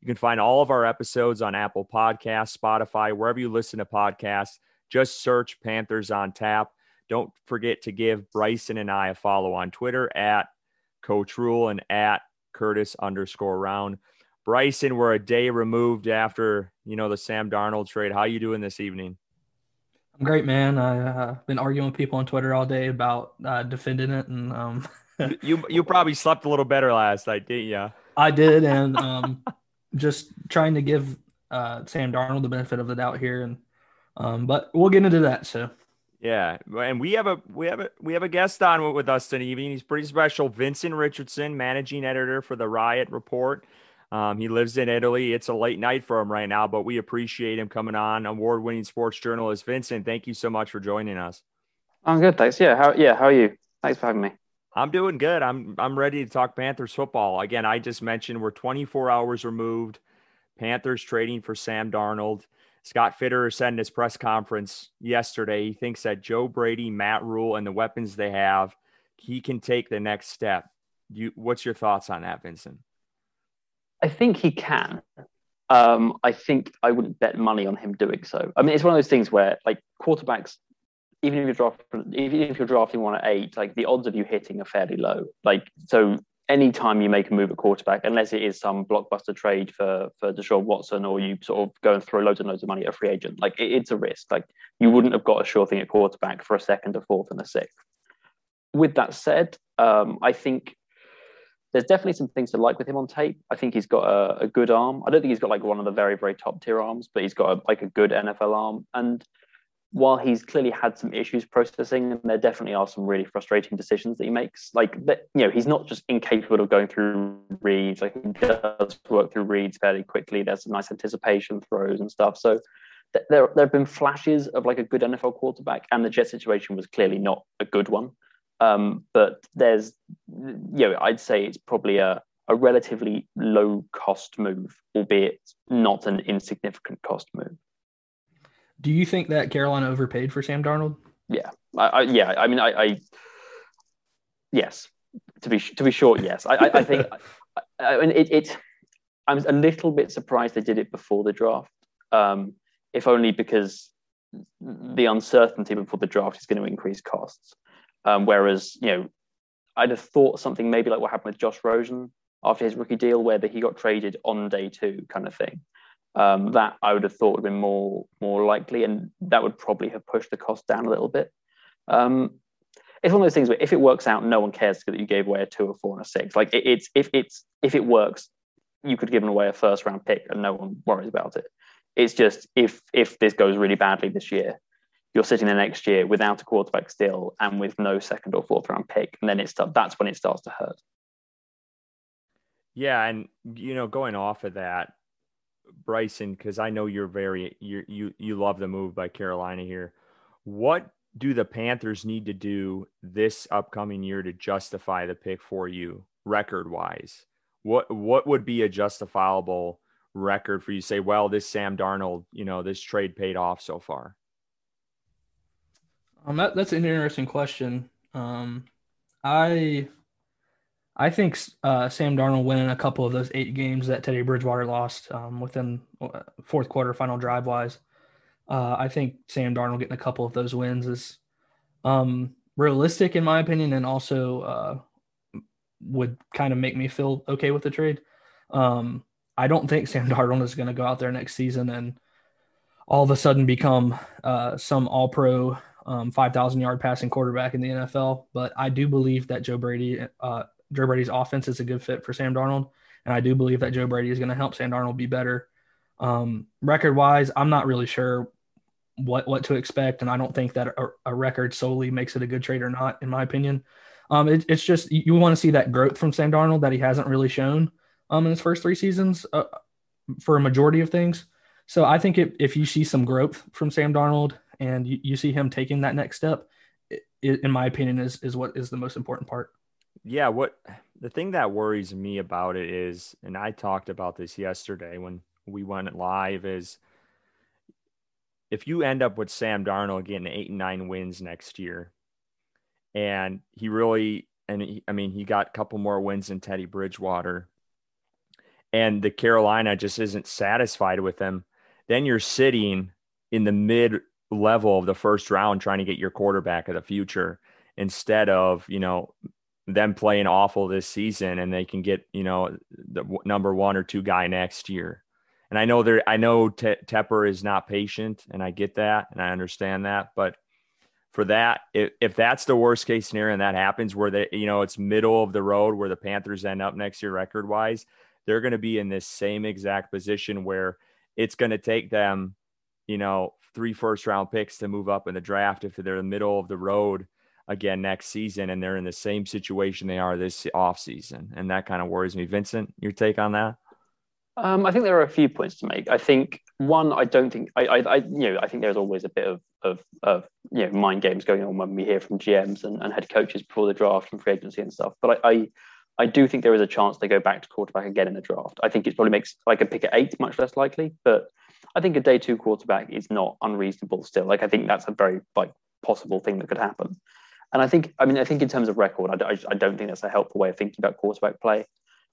You can find all of our episodes on Apple Podcasts, Spotify, wherever you listen to podcasts. Just search Panthers on Tap. Don't forget to give Bryson and I a follow on Twitter at Coach Rule and at Curtis underscore round. Bryson, we're a day removed after you know the Sam Darnold trade. How you doing this evening? I'm great, man. I've uh, been arguing with people on Twitter all day about uh, defending it, and um, you you probably slept a little better last night, didn't you? I did, and um, just trying to give uh, Sam Darnold the benefit of the doubt here, and um, but we'll get into that. So yeah, and we have a we have a we have a guest on with us tonight. evening. He's pretty special. Vincent Richardson, managing editor for the Riot Report. Um, he lives in Italy. It's a late night for him right now, but we appreciate him coming on. Award-winning sports journalist Vincent, thank you so much for joining us. I'm good, thanks. Yeah, how yeah, how are you? Thanks for having me. I'm doing good. I'm I'm ready to talk Panthers football. Again, I just mentioned we're 24 hours removed. Panthers trading for Sam Darnold. Scott Fitterer said in his press conference yesterday he thinks that Joe Brady, Matt Rhule, and the weapons they have, he can take the next step. You, what's your thoughts on that, Vincent? I think he can. Um, I think I wouldn't bet money on him doing so. I mean, it's one of those things where like quarterbacks even if you're drafting, even if you're drafting one at eight, like the odds of you hitting are fairly low. Like so, anytime you make a move at quarterback, unless it is some blockbuster trade for for Deshaun Watson, or you sort of go and throw loads and loads of money at a free agent, like it, it's a risk. Like you wouldn't have got a sure thing at quarterback for a second, a fourth, and a sixth. With that said, um, I think there's definitely some things to like with him on tape. I think he's got a, a, good arm. I don't think he's got like one of the very very top tier arms, but he's got a, like a good NFL arm and while he's clearly had some issues processing, and there definitely are some really frustrating decisions that he makes. Like that, you know, he's not just incapable of going through reads. Like he does work through reads fairly quickly. There's some nice anticipation throws and stuff. So th- there, there have been flashes of like a good NFL quarterback, and the Jet situation was clearly not a good one. Um, but there's, you know, I'd say it's probably a a relatively low cost move, albeit not an insignificant cost move. Do you think that Carolina overpaid for Sam Darnold? Yeah, I, I yeah. I mean, I, I, yes. To be to be short, yes. I, I, I think. I, mean, it, it. I'm a little bit surprised they did it before the draft, um, if only because the uncertainty before the draft is going to increase costs. Um, whereas, you know, I'd have thought something maybe like what happened with Josh Rosen after his rookie deal, where he got traded on day two, kind of thing um, that I would have thought would have been more more likely, and that would probably have pushed the cost down a little bit. Um, it's one of those things where if it works out, no one cares that you gave away a two, a four, and a six. Like it, it's if it's if it works, you could give away a first round pick, and no one worries about it. It's just if if this goes really badly this year, you're sitting there next year without a quarterback still, and with no second or fourth round pick, and then it's that's when it starts to hurt. Yeah, and you know, going off of that, Bryson, because I know you're very you you you love the move by Carolina here. What do the Panthers need to do this upcoming year to justify the pick for you record wise? What what would be a justifiable record for you say, well, this Sam Darnold, you know, this trade paid off so far? Um, that, that's an interesting question. Um, I I think uh, Sam Darnold winning a couple of those eight games that Teddy Bridgewater lost um, within uh, fourth quarter final drive wise. Uh, I think Sam Darnold getting a couple of those wins is um, realistic in my opinion, and also uh, would kind of make me feel okay with the trade. Um, I don't think Sam Darnold is going to go out there next season and all of a sudden become uh, some All Pro um, 5,000 yard passing quarterback in the NFL. But I do believe that Joe Brady uh, Joe Brady's offense is a good fit for Sam Darnold, and I do believe that Joe Brady is going to help Sam Darnold be better. Um, record wise, I'm not really sure what what to expect, and I don't think that a, a record solely makes it a good trade or not, in my opinion. Um, it, it's just you, want to see that growth from Sam Darnold that he hasn't really shown um, in his first three seasons uh, for a majority of things. So I think if, if you see some growth from Sam Darnold and you, you see him taking that next step, it, in my opinion, is is what is the most important part. Yeah, what the thing that worries me about it is, and I talked about this yesterday when we went live, is if you end up with Sam Darnold getting eight and nine wins next year, and he really, and he, I mean, he got a couple more wins than Teddy Bridgewater, and the Carolina just isn't satisfied with him, then you're sitting in the mid level of the first round trying to get your quarterback of the future instead of, you know, them playing awful this season and they can get, you know, the number one or two guy next year. And I know there, I know Te- Tepper is not patient, and I get that, and I understand that. But for that, if, if that's the worst case scenario and that happens, where they, you know, it's middle of the road where the Panthers end up next year record wise, they're going to be in this same exact position where it's going to take them, you know, three first round picks to move up in the draft if they're in the middle of the road again next season and they're in the same situation they are this off season. And that kind of worries me. Vincent, your take on that? Um, I think there are a few points to make. I think one, I don't think I, I, I, you know, I think there's always a bit of of, of you know mind games going on when we hear from GMs and, and head coaches before the draft and free agency and stuff. But I, I, I do think there is a chance they go back to quarterback again in the draft. I think it probably makes like a pick at eight much less likely, but I think a day two quarterback is not unreasonable still. Like I think that's a very like possible thing that could happen. And I think, I mean, I think in terms of record, I, I don't think that's a helpful way of thinking about quarterback play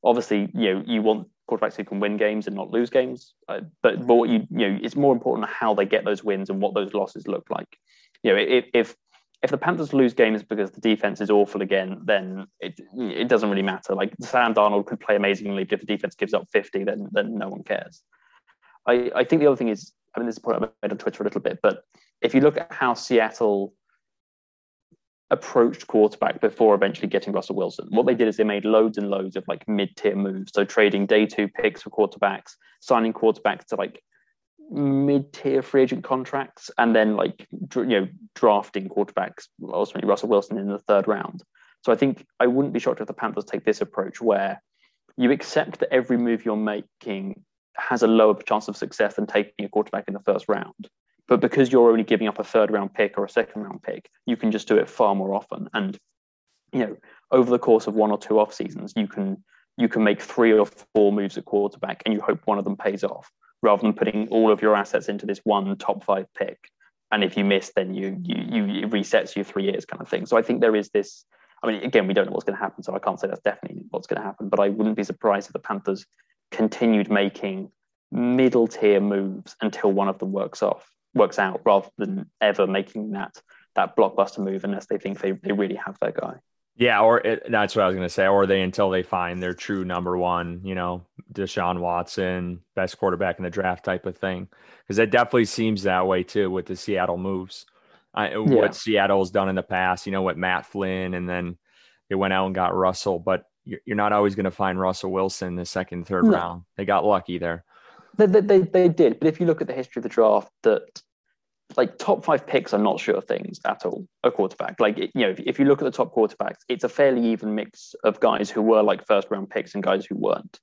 obviously you know you want quarterbacks who can win games and not lose games uh, but but what you you know it's more important how they get those wins and what those losses look like you know if if if the Panthers lose games because the defense is awful again, then it it doesn't really matter. Like Sam Darnold could play amazingly, but if the defense gives up 50, then then no one cares. I, I think the other thing is, I mean, this is a point I made on Twitter a little bit, but if you look at how Seattle approached quarterback before eventually getting Russell Wilson. What they did is they made loads and loads of like mid-tier moves. So trading day two picks for quarterbacks, signing quarterbacks to like mid-tier free agent contracts, and then like you know drafting quarterbacks, ultimately Russell Wilson in the third round. So I think I wouldn't be shocked if the Panthers take this approach where you accept that every move you're making has a lower chance of success than taking a quarterback in the first round. But because you're only giving up a third round pick or a second round pick, you can just do it far more often. And you know, over the course of one or two off seasons, you can you can make three or four moves at quarterback, and you hope one of them pays off, rather than putting all of your assets into this one top five pick. And if you miss, then you you you resets you three years kind of thing. So I think there is this. I mean, again, we don't know what's going to happen, so I can't say that's definitely what's going to happen. But I wouldn't be surprised if the Panthers continued making middle tier moves until one of them works off works out rather than ever making that that blockbuster move unless they think they, they really have their guy. Yeah, or it, that's what I was going to say. Or they until they find their true number one, you know, Deshaun Watson, best quarterback in the draft type of thing. Because it definitely seems that way too with the Seattle moves. I, yeah. What Seattle's done in the past, you know, with Matt Flynn, and then they went out and got Russell. But you're not always going to find Russell Wilson in the second, third no. round. They got lucky there. They, they, they did, but if you look at the history of the draft, that like top five picks are not sure things at all. A quarterback, like you know, if, if you look at the top quarterbacks, it's a fairly even mix of guys who were like first round picks and guys who weren't.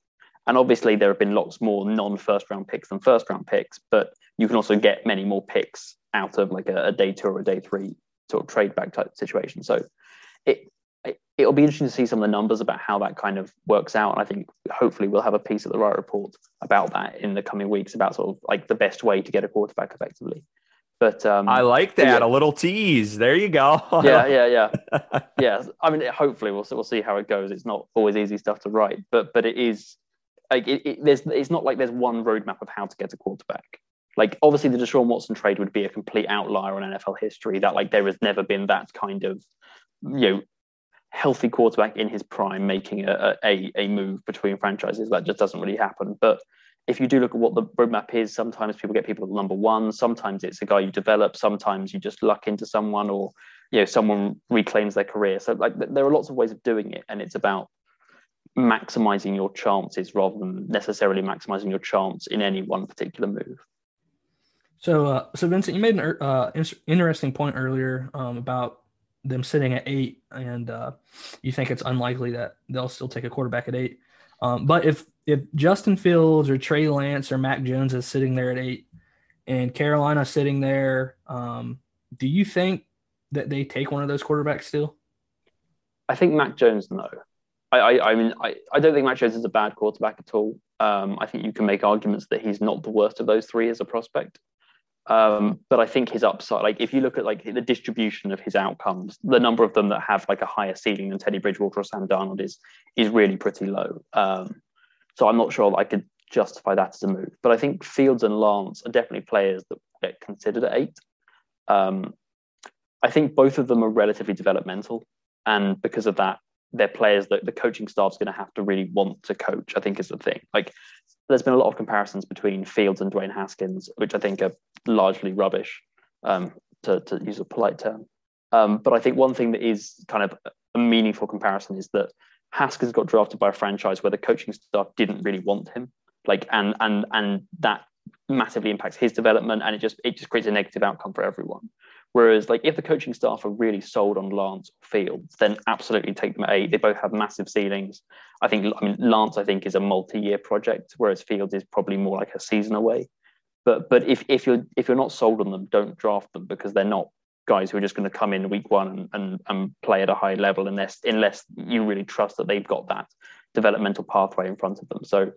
And obviously, there have been lots more non first round picks than first round picks, but you can also get many more picks out of like a, a day two or a day three sort of trade back type situation. So it it'll be interesting to see some of the numbers about how that kind of works out. And I think hopefully we'll have a piece of the Riot Report about that in the coming weeks about sort of like the best way to get a quarterback effectively. But um, I like that yeah. a little tease. There you go. yeah, yeah, yeah, yeah. I mean, hopefully we'll we'll see how it goes. It's not always easy stuff to write, but but it is like it, it, there's it's not like there's one roadmap of how to get a quarterback. Like obviously the Deshaun Watson trade would be a complete outlier on NFL history. That like there has never been that kind of you know healthy quarterback in his prime making a, a, a move between franchises. That just doesn't really happen. But if you do look at what the roadmap is, sometimes people get people at number one. Sometimes it's a guy you develop. Sometimes you just luck into someone, or you know someone reclaims their career. So like there are lots of ways of doing it, and it's about maximizing your chances rather than necessarily maximizing your chance in any one particular move. So, uh, so Vincent, you made an uh, interesting point earlier um, about them sitting at eight, and uh, you think it's unlikely that they'll still take a quarterback at eight. Um, but if if Justin Fields or Trey Lance or Mac Jones is sitting there at eight, and Carolina sitting there, um, do you think that they take one of those quarterbacks still? I think Mac Jones, no. I, I, I mean, I, I don't think Mac Jones is a bad quarterback at all. Um, I think you can make arguments that he's not the worst of those three as a prospect. Um, but I think his upside, like if you look at like the distribution of his outcomes, the number of them that have like a higher ceiling than Teddy Bridgewater or Sam Darnold is is really pretty low. Um, so I'm not sure I could justify that as a move. But I think Fields and Lance are definitely players that get considered at eight. Um, I think both of them are relatively developmental, and because of that, they're players that the coaching staff's going to have to really want to coach. I think is the thing. Like, there's been a lot of comparisons between Fields and Dwayne Haskins, which I think are largely rubbish, um, to, to use a polite term. Um, but I think one thing that is kind of a meaningful comparison is that Haskins got drafted by a franchise where the coaching staff didn't really want him, like, and and and that massively impacts his development, and it just it just creates a negative outcome for everyone. Whereas, like, if the coaching staff are really sold on Lance or Fields, then absolutely take them at eight. They both have massive ceilings. I think, I mean, Lance, I think, is a multi-year project, whereas Fields is probably more like a season away. But but if if you're if you're not sold on them, don't draft them because they're not guys who are just going to come in week one and, and, and play at a high level unless unless you really trust that they've got that developmental pathway in front of them. So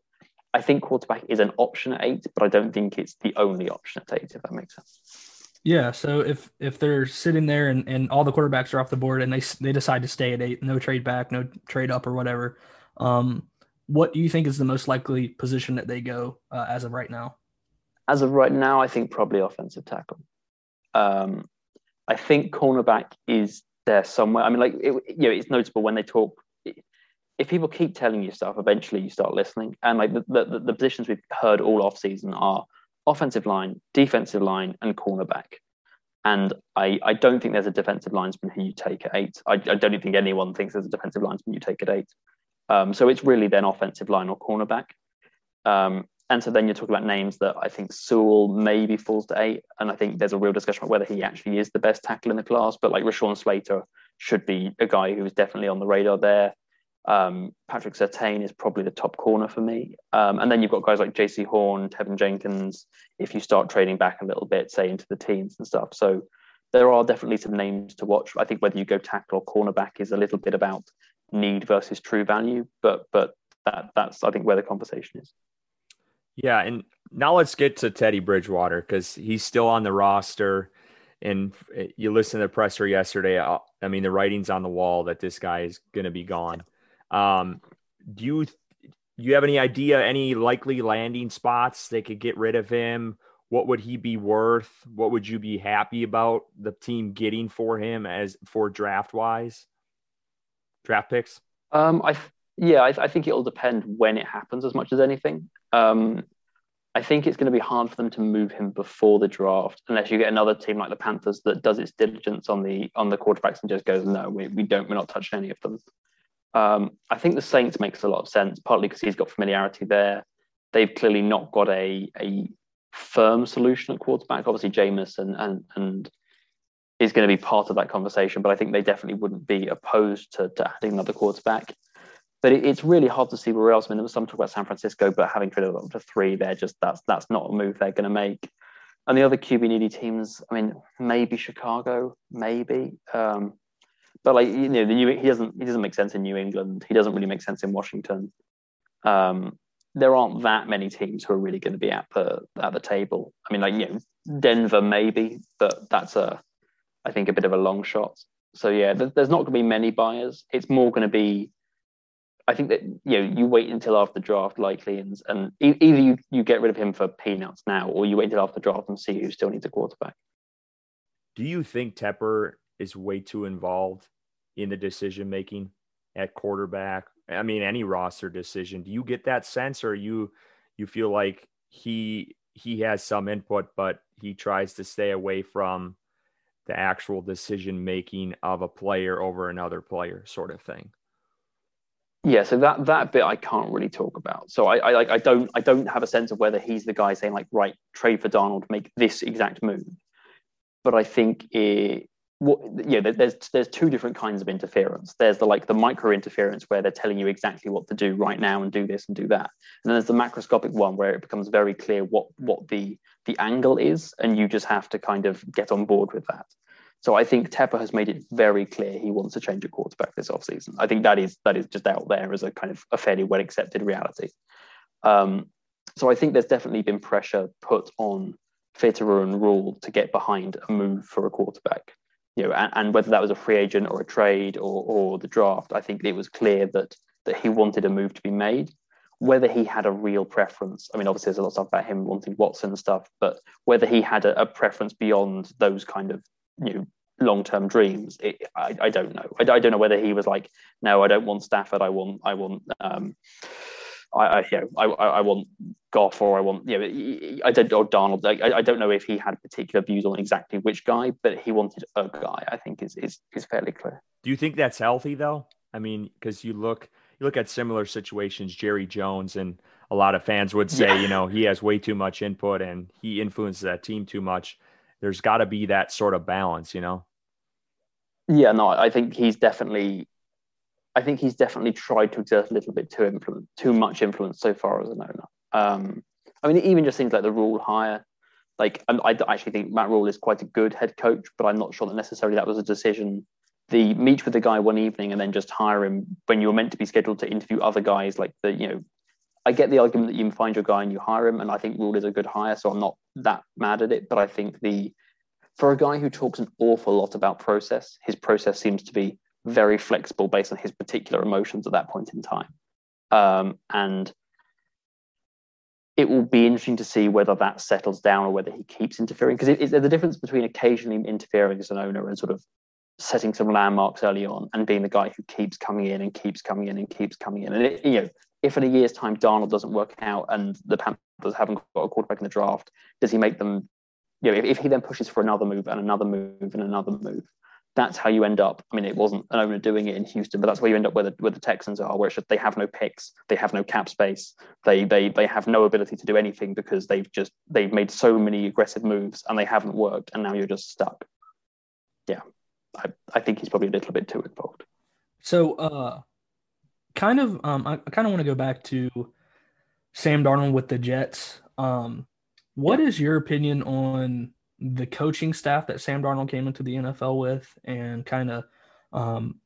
I think quarterback is an option at eight, but I don't think it's the only option at eight, if that makes sense. Yeah. So if if they're sitting there and, and all the quarterbacks are off the board and they they decide to stay at eight, no trade back, no trade up or whatever, um, what do you think is the most likely position that they go uh, as of right now? As of right now, I think probably offensive tackle. Um, I think cornerback is there somewhere. I mean, like it, you know, it's notable when they talk. If people keep telling you stuff, eventually you start listening. And like the, the, the positions we've heard all off season are offensive line, defensive line, and cornerback. And I, I don't think there's a defensive linesman who you take at eight. I, I don't think anyone thinks there's a defensive linesman you take at eight. Um, so it's really then offensive line or cornerback. Um, and so then you're talking about names that I think Sewell maybe falls to eight. And I think there's a real discussion about whether he actually is the best tackle in the class. But like Rashawn Slater should be a guy who is definitely on the radar there. Um, Patrick Surtain is probably the top corner for me. Um, and then you've got guys like Jaycee Horn, Teven Jenkins, if you start trading back a little bit, say into the teens and stuff. So there are definitely some names to watch. I think whether you go tackle or cornerback is a little bit about need versus true value, but but that that's I think where the conversation is. Yeah, and now let's get to Teddy Bridgewater because he's still on the roster. And you listen to the presser yesterday. I mean, the writing's on the wall that this guy is going to be gone. Um, do you you have any idea any likely landing spots they could get rid of him? What would he be worth? What would you be happy about the team getting for him as for draft wise? Draft picks? Um, I yeah, I, I, think it'll depend when it happens as much as anything. Um, I think it's going to be hard for them to move him before the draft, unless you get another team like the Panthers that does its diligence on the on the quarterbacks and just goes, no, we, we don't, we're not touching any of them. Um, I think the Saints makes a lot of sense, partly because he's got familiarity there. They've clearly not got a a firm solution at quarterback. Obviously, Jameis and and and is going to be part of that conversation, but I think they definitely wouldn't be opposed to, to adding another quarterback. But it, it's really hard to see where else. I mean, there was some talk about San Francisco, but having traded up to three, they're just that's that's not a move they're going to make. And the other QB needy teams, I mean, maybe Chicago, maybe. Um, but like you know, the New he doesn't he doesn't make sense in New England. He doesn't really make sense in Washington. Um, there aren't that many teams who are really going to be at the at the table. I mean, like you know, Denver maybe, but that's a I think a bit of a long shot. So yeah, there's not going to be many buyers. It's more going to be. I think that you know you wait until after the draft likely, and and either you, you get rid of him for peanuts now, or you wait until after the draft and see who still needs a quarterback. Do you think Tepper is way too involved in the decision making at quarterback. I mean, any roster decision. Do you get that sense, or you you feel like he he has some input, but he tries to stay away from the actual decision making of a player over another player, sort of thing? Yeah, so that that bit I can't really talk about. So I, I like I don't I don't have a sense of whether he's the guy saying like right trade for Darnold, make this exact move. But I think it, what know, there's there's two different kinds of interference. There's the like the micro interference where they're telling you exactly what to do right now and do this and do that. And then there's the macroscopic one where it becomes very clear what what the the angle is, and you just have to kind of get on board with that. So I think Tepper has made it very clear he wants to change a quarterback this offseason. I think that is that is just out there as a kind of a fairly well accepted reality. Um, so I think there's definitely been pressure put on Fitterer and Rhule to get behind a move for a quarterback you know, and, and, whether that was a free agent or a trade or, or the draft, I think it was clear that that he wanted a move to be made. Whether he had a real preference, I mean, obviously there's a lot of stuff about him wanting Watson and stuff, but whether he had a, a preference beyond those kind of you know long-term dreams, it, I, I don't know. I, I don't know whether he was like, no, I don't want Stafford, I want, I want. Um, I, I, you know, I, I want Goff or I want, you know, I don't know Darnold. I, I don't know if he had particular views on exactly which guy, but he wanted a guy. I think is is is fairly clear. Do you think that's healthy though? I mean, because you look you look at similar situations, Jerry Jones, and a lot of fans would say, yeah. you know, he has way too much input and he influences that team too much. There's got to be that sort of balance, you know. Yeah, no, I think he's definitely I think he's definitely tried to exert a little bit too influence, too much influence so far as an owner. Um, I mean, even just things like the Rhule hire. Like, I, I actually think Matt Rhule is quite a good head coach, but I'm not sure that necessarily that was a decision. The meet with the guy one evening and then just hire him when you were meant to be scheduled to interview other guys. Like the, you know, I get the argument that you find your guy and you hire him, and I think Rhule is a good hire, so I'm not that mad at it. But I think the for a guy who talks an awful lot about process, his process seems to be very flexible based on his particular emotions at that point in time. Um, and it will be interesting to see whether that settles down or whether he keeps interfering. Because there's a difference between occasionally interfering as an owner and sort of setting some landmarks early on and being the guy who keeps coming in and keeps coming in and keeps coming in. And it, you know, if in a year's time Darnold doesn't work out and the Panthers haven't got a quarterback in the draft, does he make them? You know, if, if he then pushes for another move and another move and another move, that's how you end up. I mean, it wasn't an owner doing it in Houston, but that's where you end up where the, where the Texans are, where just, they have no picks, they have no cap space, they they they have no ability to do anything because they've just they've made so many aggressive moves and they haven't worked, and now you're just stuck. Yeah, I, I think he's probably a little bit too involved. So, uh, kind of, um, I, I kind of want to go back to Sam Darnold with the Jets. Um, what yeah. is your opinion on the coaching staff that Sam Darnold came into the NFL with and kind of um,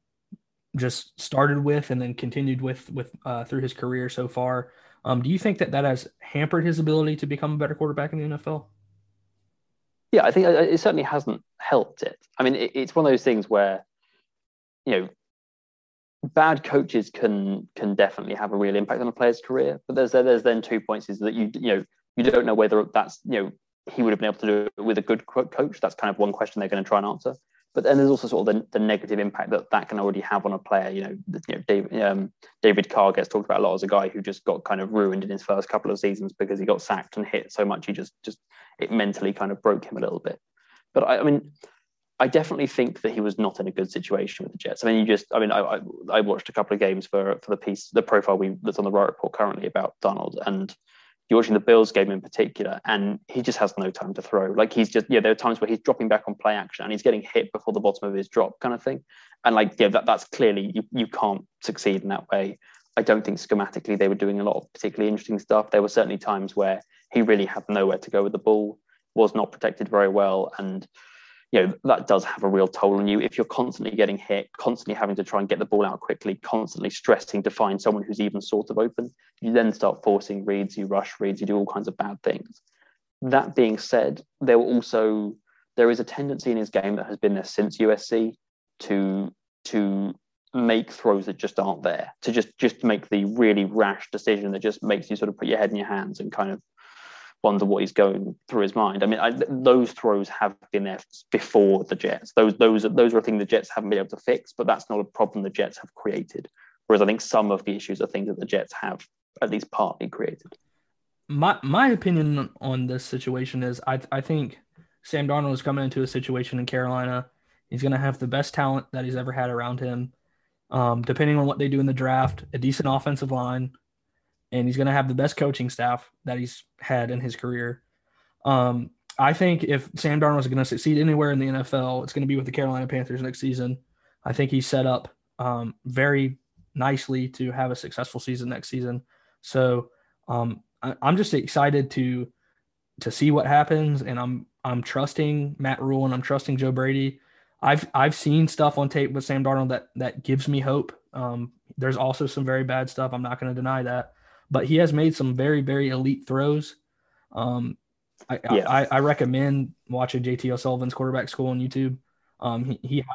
just started with and then continued with with uh, through his career so far. Um, do you think that that has hampered his ability to become a better quarterback in the NFL? Yeah, I think uh, it certainly hasn't helped it. I mean, it, it's one of those things where, you know, bad coaches can can definitely have a real impact on a player's career. But there's there's then two points is that you you know you don't know whether that's you know he would have been able to do it with a good coach. That's kind of one question they're going to try and answer. But then there's also sort of the, the negative impact that that can already have on a player. You know, you know David, um, David Carr gets talked about a lot as a guy who just got kind of ruined in his first couple of seasons because he got sacked and hit so much. He just just it mentally kind of broke him a little bit. But I, I mean, I definitely think that he was not in a good situation with the Jets. I mean, you just, I mean, I, I watched a couple of games for for the piece, the profile we that's on the Riot Report currently about Darnold, and you're watching the Bills game in particular, and he just has no time to throw. Like he's just, yeah, there are times where he's dropping back on play action and he's getting hit before the bottom of his drop, kind of thing. And like, yeah, that, that's clearly you, you can't succeed in that way. I don't think schematically they were doing a lot of particularly interesting stuff. There were certainly times where he really had nowhere to go with the ball, was not protected very well, and you know that does have a real toll on you. If you're constantly getting hit constantly having to try and get the ball out quickly constantly stressing to find someone who's even sort of open you then start forcing reads you rush reads you do all kinds of bad things. That being said there also there is a tendency in his game that has been there since usc to to make throws that just aren't there to just just make the really rash decision that just makes you sort of put your head in your hands and kind of wonder what he's going through his mind. I mean, I, those throws have been there before the Jets. Those those those are things the Jets haven't been able to fix, but that's not a problem the Jets have created. Whereas I think some of the issues are things that the Jets have at least partly created. My my opinion on this situation is I I think Sam Darnold is coming into a situation in Carolina. He's going to have the best talent that he's ever had around him. Um, depending on what they do in the draft, a decent offensive line, and he's going to have the best coaching staff that he's had in his career. Um, I think if Sam Darnold is going to succeed anywhere in the NFL, it's going to be with the Carolina Panthers next season. I think he's set up um, very nicely to have a successful season next season. So um, I, am just excited to to see what happens, and I'm I'm trusting Matt Rhule and I'm trusting Joe Brady. I've I've seen stuff on tape with Sam Darnold that that gives me hope. Um, there's also some very bad stuff. I'm not going to deny that, but he has made some very very elite throws. Um, I, yeah. I, I recommend watching JT O'Sullivan's quarterback school on YouTube. Um, he, he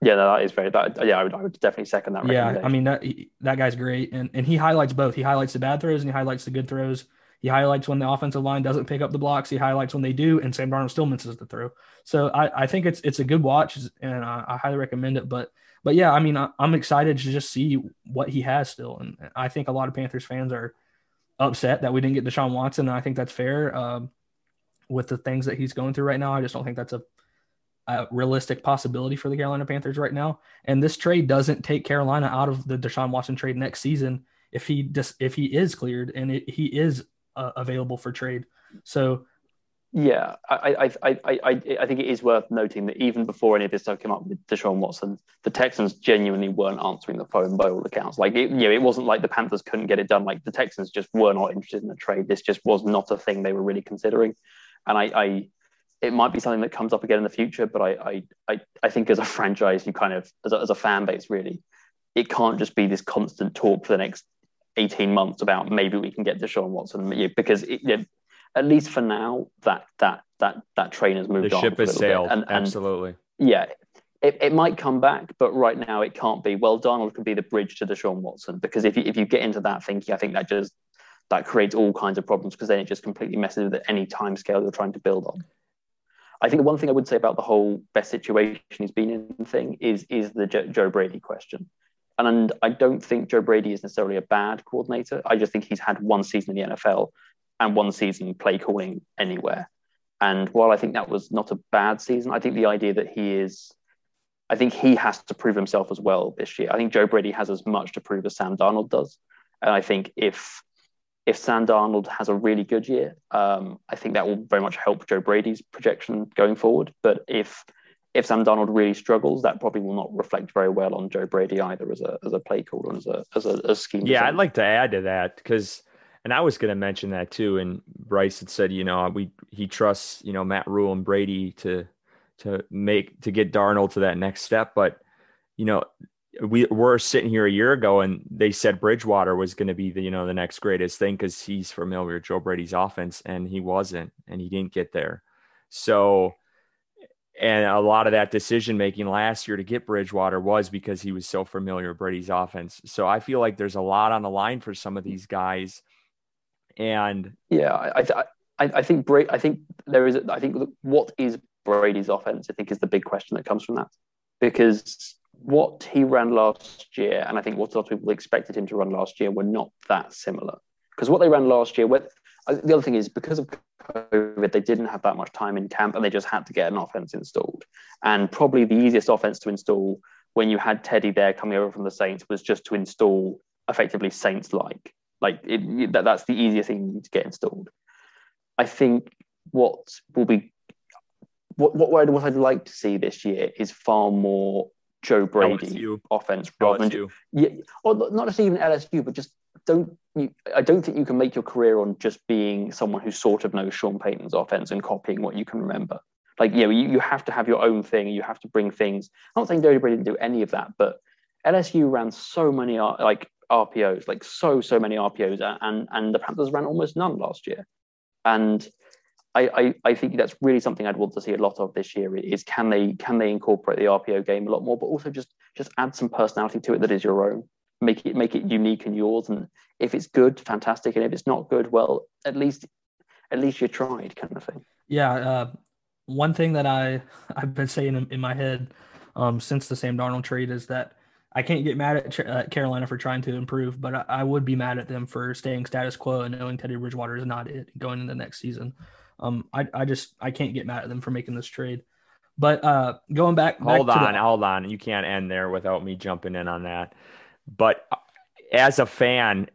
yeah, no, that is very. That, yeah, I would, I would definitely second that. Yeah, I mean that he, that guy's great, and and he highlights both. He highlights the bad throws and he highlights the good throws. He highlights when the offensive line doesn't pick up the blocks. He highlights when they do, and Sam Darnold still misses the throw. So I, I think it's it's a good watch, and I, I highly recommend it. But but yeah, I mean I, am excited to just see what he has still, and I think a lot of Panthers fans are upset that we didn't get Deshaun Watson, and I think that's fair. Um, with the things that he's going through right now, I just don't think that's a a realistic possibility for the Carolina Panthers right now. And this trade doesn't take Carolina out of the Deshaun Watson trade next season if he just if he is cleared and it, he is uh, available for trade. So. Yeah, I, I, I, I, I think it is worth noting that even before any of this stuff came up with Deshaun Watson, the Texans genuinely weren't answering the phone by all accounts. Like, it, you know, it wasn't like the Panthers couldn't get it done. Like, the Texans just were not interested in the trade. This just was not a thing they were really considering. And I, I it might be something that comes up again in the future, but I, I, I, think as a franchise, you kind of, as a, as a fan base, really, it can't just be this constant talk for the next 18 months about maybe we can get Deshaun Watson because it, you know, at least for now, that that that that train has moved the on. The ship has sailed. And, and, Absolutely. Yeah, it, it might come back, but right now it can't be. Well, Darnold could be the bridge to Deshaun Watson because if you, if you get into that thinking, I think that just that creates all kinds of problems because then it just completely messes with any time scale you're trying to build on. I think the one thing I would say about the whole best situation he's been in thing is is the Joe Brady question. And I don't think Joe Brady is necessarily a bad coordinator. I just think he's had one season in the NFL and one season play calling anywhere. And while I think that was not a bad season, I think the idea that he is, I think he has to prove himself as well this year. I think Joe Brady has as much to prove as Sam Darnold does. And I think if if Sam Darnold has a really good year, um, I think that will very much help Joe Brady's projection going forward. But if if Sam Darnold really struggles, that probably will not reflect very well on Joe Brady either as a as a play caller and as a as a, a scheme. Yeah, I'd like to add to that because, and I was going to mention that too. And Bryce had said, you know, we he trusts you know Matt Rhule and Brady to to make to get Darnold to that next step, but you know we were sitting here a year ago and they said Bridgewater was going to be the you know the next greatest thing because he's familiar with Joe Brady's offense and he wasn't and he didn't get there. So and a lot of that decision making last year to get Bridgewater was because he was so familiar with Brady's offense. So I feel like there's a lot on the line for some of these guys. And yeah, I I, I think Brady, I think there is I think what is Brady's offense I think is the big question that comes from that because what he ran last year, and I think what a lot of people expected him to run last year, were not that similar. Because what they ran last year, with, the other thing is because of COVID, they didn't have that much time in camp, and they just had to get an offense installed. And probably the easiest offense to install when you had Teddy there coming over from the Saints was just to install effectively Saints-like. Like it, that, that's the easiest thing to get installed. I think what will be what what, what I'd like to see this year is far more Joe Brady LSU. offense rather LSU. than yeah, or not necessarily even LSU, but just don't. You, I don't think you can make your career on just being someone who sort of knows Sean Payton's offense and copying what you can remember. Like you know, you, you have to have your own thing. You have to bring things. I'm not saying Joe Brady didn't do any of that, but LSU ran so many like RPOs, like so so many RPOs, and and the Panthers ran almost none last year, and I, I, I, think that's really something I'd want to see a lot of this year is can they can they incorporate the RPO game a lot more, but also just just add some personality to it that is your own. Make it make it unique and yours. And if it's good, fantastic. And if it's not good, well, at least at least you tried, kind of thing. Yeah. Uh, one thing that I I've been saying in, in my head um, since the Sam Darnold trade is that I can't get mad at uh, Carolina for trying to improve, but I, I, would be mad at them for staying status quo and knowing Teddy Bridgewater is not it going into the next season. Um, I, I just I can't get mad at them for making this trade. But uh, going back, hold back on, the- hold on. You can't end there without me jumping in on that. But uh, as a fan,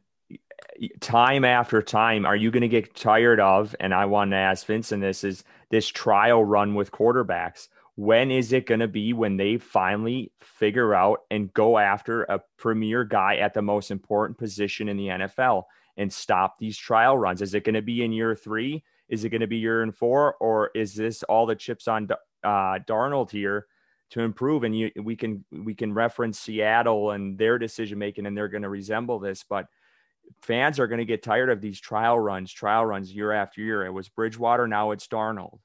time after time, are you going to get tired of? And I want to ask Vincent this: is this trial run with quarterbacks. When is it going to be when they finally figure out and go after a premier guy at the most important position in the NFL and stop these trial runs? Is it going to be in year three? Is it going to be year in four? Or is this all the chips on uh, Darnold here to improve? And you, we can we can reference Seattle and their decision making, and they're going to resemble this, but fans are going to get tired of these trial runs, trial runs year after year. It was Bridgewater, now it's Darnold.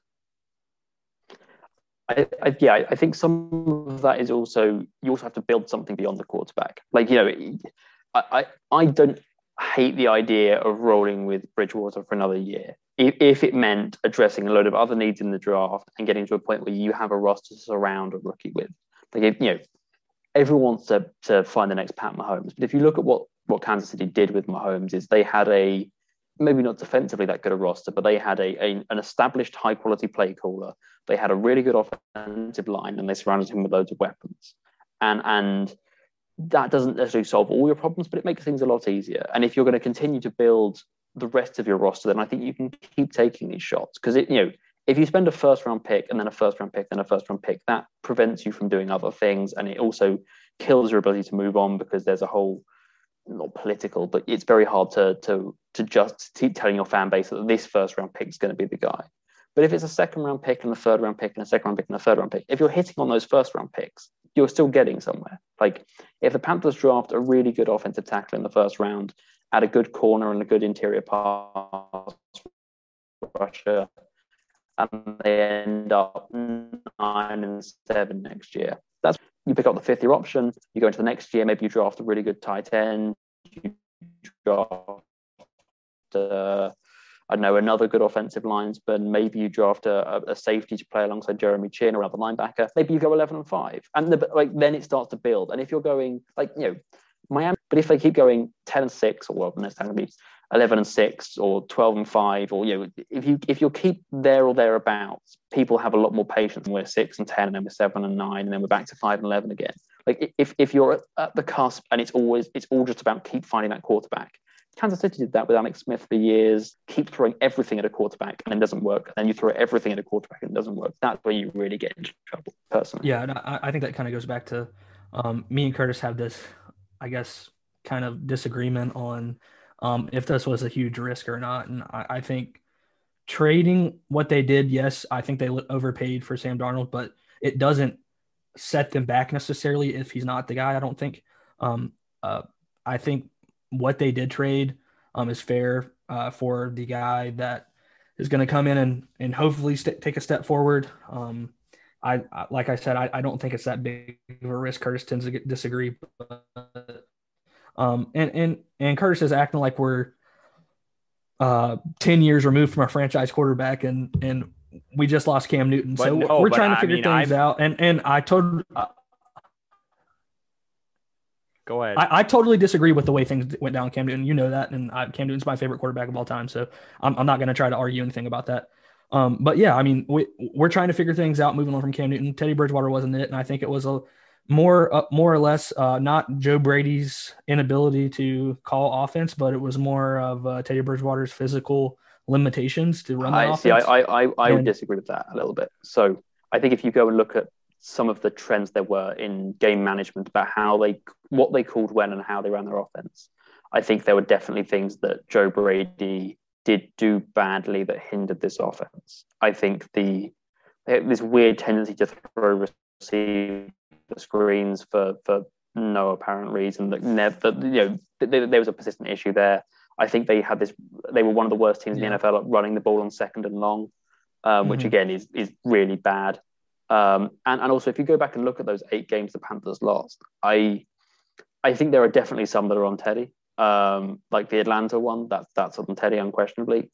I, I, yeah, I think some of that is also you also have to build something beyond the quarterback. Like you know, I I, I don't hate the idea of rolling with Bridgewater for another year if, if it meant addressing a load of other needs in the draft and getting to a point where you have a roster to surround a rookie with. Like if, you know, everyone wants to to find the next Pat Mahomes, but if you look at what what Kansas City did with Mahomes, is they had a maybe not defensively that good a roster, but they had a, a, an established high quality play caller. They had a really good offensive line, and they surrounded him with loads of weapons. And and that doesn't necessarily solve all your problems, but it makes things a lot easier. And if you're going to continue to build the rest of your roster, then I think you can keep taking these shots because it you know if you spend a first round pick and then a first round pick then a first round pick, that prevents you from doing other things, and it also kills your ability to move on because there's a whole not political, but it's very hard to to to just keep telling your fan base that this first round pick is going to be the guy. But if it's a second round pick and a third round pick and a second round pick and a third round pick, if you're hitting on those first round picks, you're still getting somewhere. Like if the Panthers draft a really good offensive tackle in the first round, at a good corner and a good interior pass rusher, and they end up nine and seven next year. That's you pick up the fifth year option, you go into the next year, maybe you draft a really good tight end, you draft uh, I know another good offensive linesman. Maybe you draft a, a, safety to play alongside Jeremy Chinn or another linebacker. Maybe you go eleven and five, and the, like then it starts to build. And if you're going like you know Miami, but if they keep going ten and six, or well, next time it'll be eleven and six, or twelve and five, or you know if you if you keep there or thereabouts, people have a lot more patience. And we're six and ten, and then we're seven and nine, and then we're back to five and eleven again. Like if if you're at the cusp and it's always it's all just about keep finding that quarterback Kansas City did that with Alex Smith for years. Keep throwing everything at a quarterback and it doesn't work. And then you throw everything at a quarterback and it doesn't work. That's where you really get into trouble, personally. Yeah, I, I think that kind of goes back to um, me and Curtis have this, I guess, kind of disagreement on um, if this was a huge risk or not. And I, I think trading what they did, yes, I think they overpaid for Sam Darnold, but it doesn't set them back necessarily if he's not the guy. I don't think. Um, uh, I think what they did trade um, is fair uh, for the guy that is going to come in and and hopefully st- take a step forward. Um, I, I, like I said, I, I don't think it's that big of a risk. Curtis tends to get, disagree, but, um, and and and Curtis is acting like we're uh, ten years removed from our franchise quarterback, and and we just lost Cam Newton, but so no, we're trying to figure I mean, things I've... out. And and I told Go ahead. I, I, totally disagree with the way things went down Cam Newton. You know that, and I, Cam Newton's my favorite quarterback of all time. So I'm, I'm not going to try to argue anything about that. Um, but yeah, I mean, we, we're trying to figure things out moving on from Cam Newton. Teddy Bridgewater wasn't it, and I think it was a more uh, more or less uh, not Joe Brady's inability to call offense, but it was more of uh, Teddy Bridgewater's physical limitations to run the I offense. see. I I, I, I would disagree with that a little bit. So I think if you go and look at some of the trends there were in game management about how they what they called when and how they ran their offense. I think there were definitely things that Joe Brady did do badly that hindered this offense. I think the this weird tendency to throw receiver screens for for no apparent reason that never you know there was a persistent issue there. I think they had this. They were one of the worst teams yeah. in the NFL at running the ball on second and long, um, mm-hmm. which again is is really bad. Um, and, and also, if you go back and look at those eight games the Panthers lost, I I think there are definitely some that are on Teddy. Um, like the Atlanta one, that's that's on Teddy unquestionably.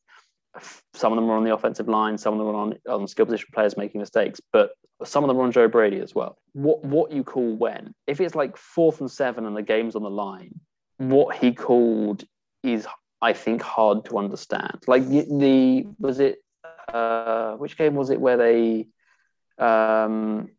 Some of them are on the offensive line, some of them are on, on skill position players making mistakes, but some of them are on Joe Brady as well. What what you call when? If it's like fourth and seven and the game's on the line, what he called is I think hard to understand. Like the, the was it uh, which game was it where they um,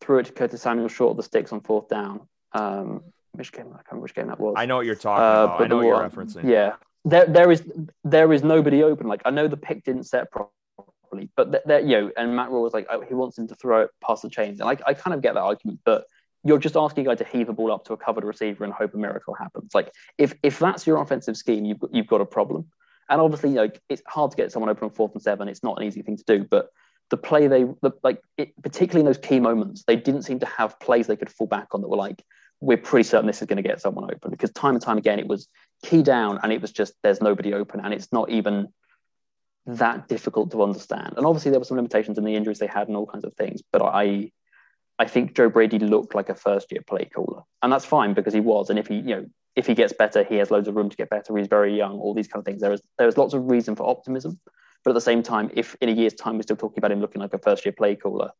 threw it to Curtis Samuel short of the sticks on fourth down. Um, which game? I can't remember which game that was. I know what you're talking uh, about. I know what you're referencing. Yeah, there there is there is nobody open. Like I know the pick didn't set properly. But that you know, and Matt Rhule was like, oh, he wants him to throw it past the chains, and I, I kind of get that argument, but you're just asking a guy to heave a ball up to a covered receiver and hope a miracle happens. Like if if that's your offensive scheme, you've got, you've got a problem. And obviously, like it's hard to get someone open on fourth and seven. It's not an easy thing to do, but the play they the, like it, particularly in those key moments, they didn't seem to have plays they could fall back on that were like, we're pretty certain this is going to get someone open because time and time again it was key down and it was just there's nobody open and it's not even that difficult to understand. And obviously there were some limitations in the injuries they had and all kinds of things, but I I think Joe Brady looked like a first year play caller. And that's fine because he was. And if he, you know, if he gets better, he has loads of room to get better. He's very young, all these kind of things. There is there is lots of reason for optimism. But at the same time, if in a year's time we're still talking about him looking like a first year play caller,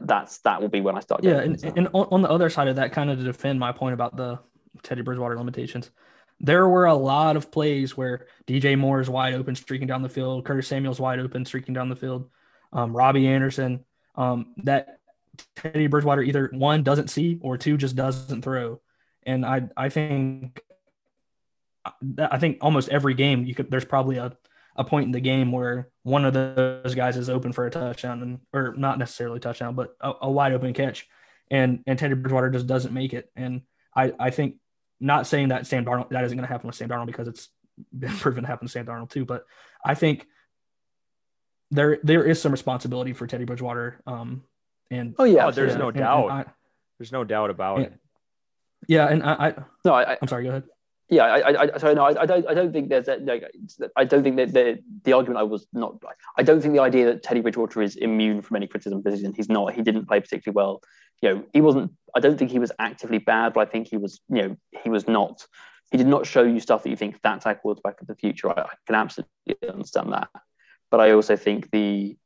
that's that will be when I start. Yeah, and, and on the other side of that, kind of to defend my point about the Teddy Bridgewater limitations, there were a lot of plays where DJ Moore is wide open, streaking down the field. Curtis Samuel's wide open, streaking down the field. Um, Robbie Anderson, um, that Teddy Bridgewater either one doesn't see or two just doesn't throw. And I I think I think almost every game you could there's probably a, a point in the game where one of those guys is open for a touchdown and or not necessarily touchdown, but a, a wide open catch. And and Teddy Bridgewater just doesn't make it. And I, I think not saying that Sam Darnold that isn't going to happen with Sam Darnold because it's been proven to happen to Sam Darnold too, but I think there there is some responsibility for Teddy Bridgewater um, and oh yeah, oh, there's no doubt. I, there's no doubt about and, it. Yeah, and I, I no, I, am sorry. Go ahead. Yeah, I, I, sorry, no, I, I don't, I don't think there's that. Like, I don't think that the the argument I was not. I don't think the idea that Teddy Bridgewater is immune from any criticism position. He's not. He didn't play particularly well. You know, he wasn't. I don't think he was actively bad, but I think he was. You know, he was not. He did not show you stuff that you think that's our quarterback of the future. I, I can absolutely understand that, but I also think the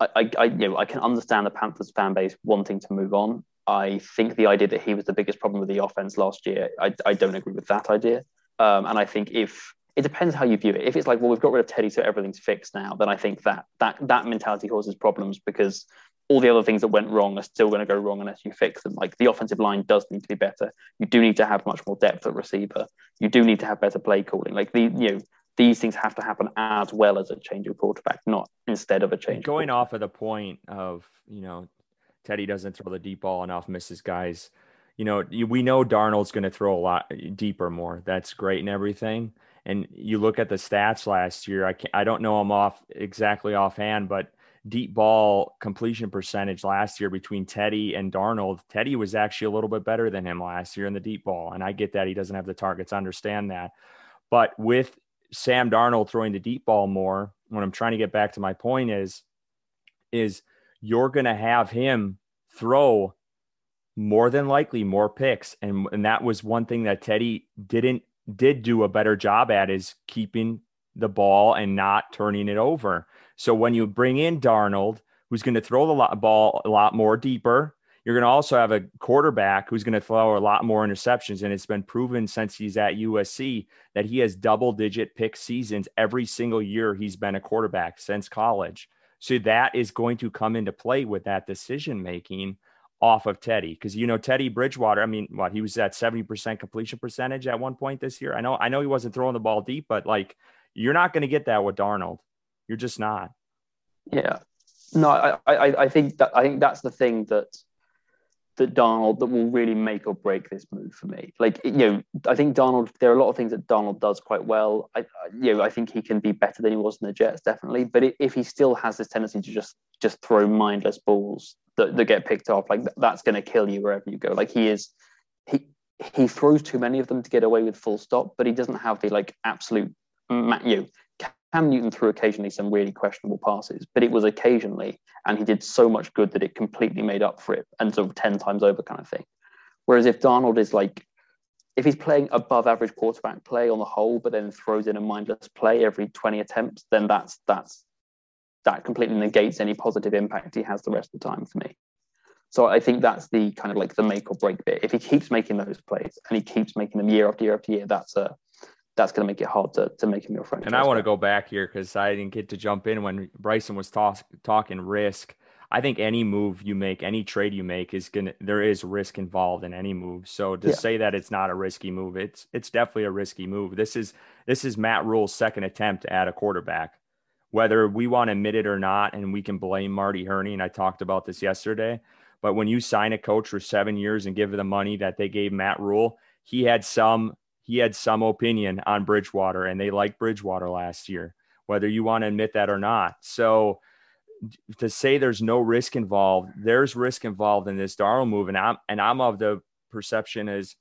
I, I, you know, I can understand the Panthers fan base wanting to move on. I think the idea that he was the biggest problem with the offense last year, I, I don't agree with that idea. Um, and I think if it depends how you view it. If it's like, well, we've got rid of Teddy, so everything's fixed now, then I think that that that mentality causes problems because all the other things that went wrong are still going to go wrong unless you fix them. Like the offensive line does need to be better. You do need to have much more depth at receiver. You do need to have better play calling. Like the you know these things have to happen as well as a change of quarterback, not instead of a change. Going of off of the point of, you know, Teddy doesn't throw the deep ball enough, misses guys. You know, we know Darnold's going to throw a lot eh, deeper more. That's great and everything. And you look at the stats last year. I can't, I don't know them off exactly offhand, but deep ball completion percentage last year between Teddy and Darnold. Teddy was actually a little bit better than him last year in the deep ball, and I get that he doesn't have the targets. I understand that, but with Sam Darnold throwing the deep ball more, what I'm trying to get back to my point is, is you're going to have him throw more than likely more picks. And, and that was one thing that Teddy didn't, did do a better job at is keeping the ball and not turning it over. So when you bring in Darnold, who's going to throw the ball a lot more deeper, you're going to also have a quarterback who's going to throw a lot more interceptions. And it's been proven since he's at USC that he has double digit pick seasons every single year he's been a quarterback since college. So that is going to come into play with that decision making off of Teddy. Because you know, Teddy Bridgewater, I mean, what he was at 70% completion percentage at one point this year. I know, I know he wasn't throwing the ball deep, but like you're not going to get that with Darnold. You're just not. Yeah. No, I, I, I think that I think that's the thing that that Darnold that will really make or break this move for me. Like you know, I think Darnold. There are a lot of things that Darnold does quite well. I, you know, I think he can be better than he was in the Jets, definitely. But if he still has this tendency to just just throw mindless balls that, that get picked off, like that's going to kill you wherever you go. Like he is, he he throws too many of them to get away with full stop, but he doesn't have the like absolute you know Cam Newton threw occasionally some really questionable passes, but it was occasionally, and he did so much good that it completely made up for it and sort of 10 times over kind of thing. Whereas if Darnold is like, if he's playing above average quarterback play on the whole, but then throws in a mindless play every 20 attempts, then that's that's that completely negates any positive impact he has the rest of the time for me. So I think that's the kind of like the make or break bit. If he keeps making those plays and he keeps making them year after year after year, that's a that's going to make it hard to, to make him your friend. And I want to go back here because I didn't get to jump in when Bryson was talk, talking risk. I think any move you make, any trade you make is gonna there is risk involved in any move. So to yeah. say that it's not a risky move, it's it's definitely a risky move. This is this is Matt Rhule's second attempt at a quarterback whether we want to admit it or not, and we can blame Marty Hurney. And I talked about this yesterday. But when you sign a coach for seven years and give the money that they gave Matt Rhule, he had some he had some opinion on Bridgewater, and they liked Bridgewater last year, whether you want to admit that or not. So to say there's no risk involved, there's risk involved in this Darnold move, and I'm and I'm of the perception is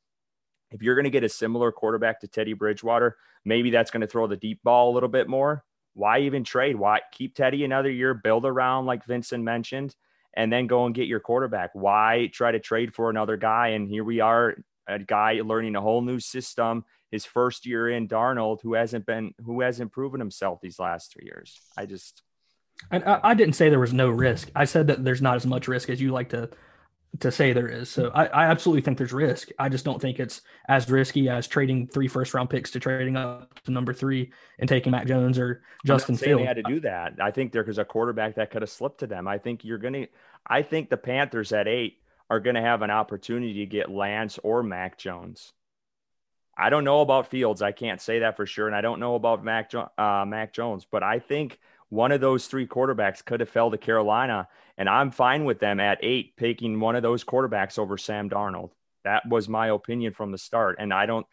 if you're going to get a similar quarterback to Teddy Bridgewater, maybe that's going to throw the deep ball a little bit more. Why even trade? Why keep Teddy another year, build around like Vincent mentioned, and then go and get your quarterback? Why try to trade for another guy? And here we are, a guy learning a whole new system, his first year in Darnold, who hasn't been who hasn't proven himself these last three years. I just and I, I, didn't say there was no risk. I said that there's not as much risk as you like to to say there is. So I, I absolutely think there's risk. I just don't think it's as risky as trading three first round picks to trading up to number three and taking Mac Jones or Justin Fields. They had to do that. I think there was a quarterback that could have slipped to them. I think you're gonna. I think the Panthers at eight are going to have an opportunity to get Lance or Mac Jones. I don't know about Fields. I can't say that for sure, and I don't know about Mac jo- uh, Mac Jones. But I think one of those three quarterbacks could have fell to Carolina, and I'm fine with them at eight picking one of those quarterbacks over Sam Darnold. That was my opinion from the start, and I don't.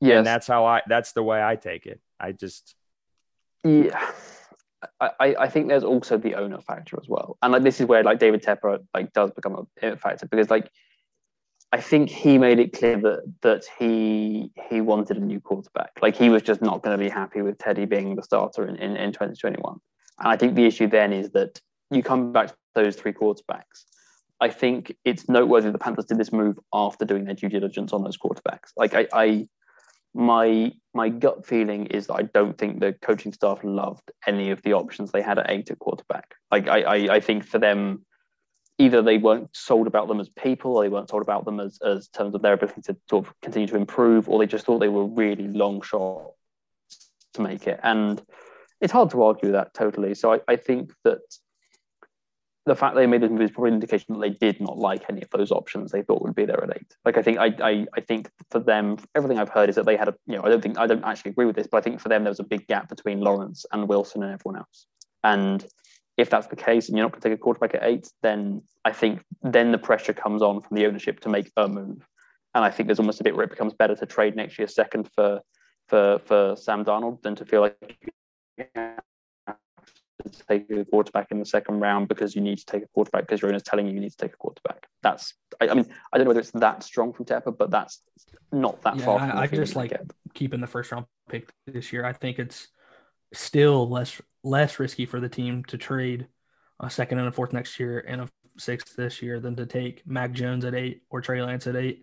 Yeah, and that's how I. That's the way I take it. I just. Yeah, I, I think there's also the owner factor as well, and like this is where like David Tepper like does become a factor because like I think he made it clear that that he he wanted a new quarterback. Like he was just not going to be happy with Teddy being the starter in, in, in 2021. And I think the issue then is that you come back to those three quarterbacks. I think it's noteworthy the Panthers did this move after doing their due diligence on those quarterbacks. Like I, I my my gut feeling is that I don't think the coaching staff loved any of the options they had at eight at quarterback. Like I, I, I think for them, either they weren't sold about them as people, or they weren't sold about them as as terms of their ability to sort of continue to improve, or they just thought they were really long shot to make it. And it's hard to argue that totally. So I, I think that the fact they made this move is probably an indication that they did not like any of those options they thought would be there at eight. Like I think I, I I think for them, everything I've heard is that they had a you know I don't think I don't actually agree with this, but I think for them there was a big gap between Lawrence and Wilson and everyone else. And if that's the case, and you're not going to take a quarterback at eight, then I think then the pressure comes on from the ownership to make a move. And I think there's almost a bit where it becomes better to trade next year second for for for Sam Darnold than to feel like to take a quarterback in the second round because you need to take a quarterback because your owner's telling you you need to take a quarterback. That's, I, I mean, I don't know whether it's that strong from Tepper, but that's not that yeah, far. I, I just like keeping the first round pick this year. I think it's still less less risky for the team to trade a second and a fourth next year and a sixth this year than to take Mac Jones at eight or Trey Lance at eight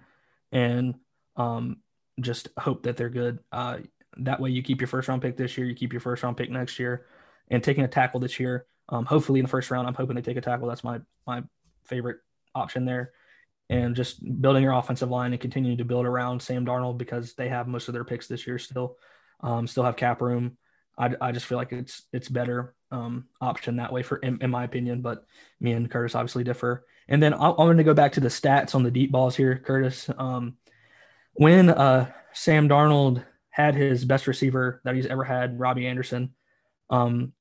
and um, just hope that they're good. Uh, that way, you keep your first round pick this year, you keep your first round pick next year and taking a tackle this year. Um, hopefully in the first round, I'm hoping they take a tackle. That's my my favorite option there. And just building your offensive line and continuing to build around Sam Darnold because they have most of their picks this year still, um, still have cap room. I, I just feel like it's it's better um, option that way for in, in, my opinion. But me and Curtis obviously differ. And then I, am going to go back to the stats on the deep balls here, Curtis. Um, when uh, Sam Darnold had his best receiver that he's ever had, Robbie Anderson, um,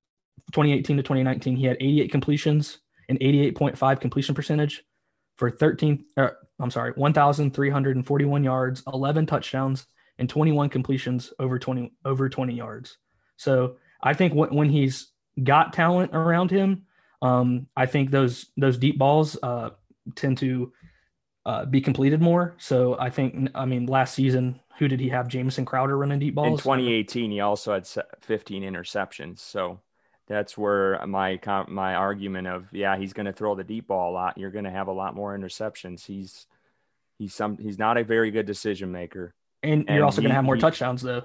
2018 to 2019, he had 88 completions and 88.5 completion percentage for 13. Uh, I'm sorry, 1,341 yards, 11 touchdowns, and 21 completions over 20 over 20 yards. So I think w- when he's got talent around him, um, I think those those deep balls uh, tend to uh, be completed more. So I think, I mean, last season, who did he have? Jamison Crowder running deep balls. In 2018, he also had 15 interceptions. So that's where my my argument of yeah, he's going to throw the deep ball a lot. You're going to have a lot more interceptions. He's he's some he's not a very good decision maker. And, and you're also going to have more he, touchdowns though.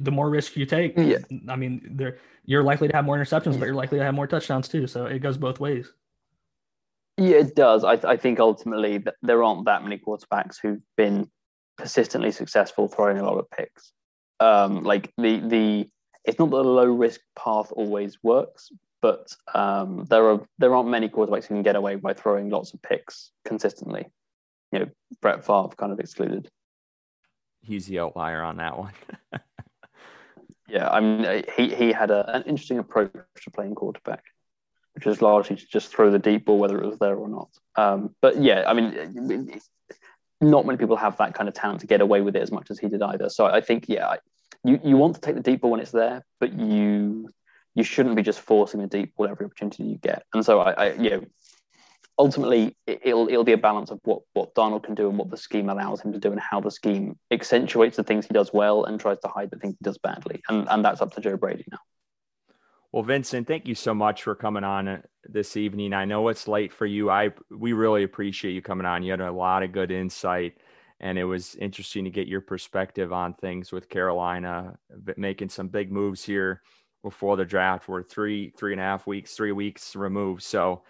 The more risk you take, yeah. I mean, there you're likely to have more interceptions, but you're likely to have more touchdowns too. So it goes both ways. Yeah, it does. I, I think ultimately that there aren't that many quarterbacks who've been persistently successful throwing a lot of picks. Um, like the the it's not that the low risk path always works, but um, there are there aren't many quarterbacks who can get away by throwing lots of picks consistently. You know, Brett Favre kind of excluded. He's the outlier on that one. Yeah, I mean, he he had a, an interesting approach to playing quarterback, which is largely to just throw the deep ball whether it was there or not. Um, but yeah, I mean, not many people have that kind of talent to get away with it as much as he did either. So I think, yeah, you, you want to take the deep ball when it's there, but you you shouldn't be just forcing the deep ball every opportunity you get. And so I, I yeah, ultimately it'll it'll be a balance of what what Darnold can do and what the scheme allows him to do and how the scheme accentuates the things he does well and tries to hide the things he does badly. And and that's up to Joe Brady now. Well, Vincent, thank you so much for coming on uh, this evening. I know it's late for you. I we really appreciate you coming on. You had a lot of good insight, and it was interesting to get your perspective on things with Carolina making some big moves here before the draft. We're three three and a half weeks, three weeks removed. So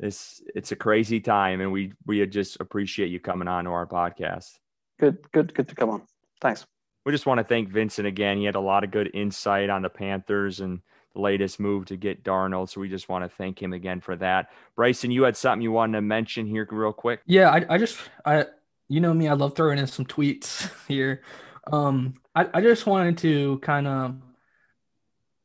this it's a crazy time, and we we just appreciate you coming on to our podcast. Good, good, good to come on. Thanks. We just want to thank Vincent again. He had a lot of good insight on the Panthers and the latest move to get Darnold. So we just want to thank him again for that. Bryson, you had something you wanted to mention here real quick. Yeah, I, I just I you know me, I love throwing in some tweets here. Um, I, I just wanted to kind of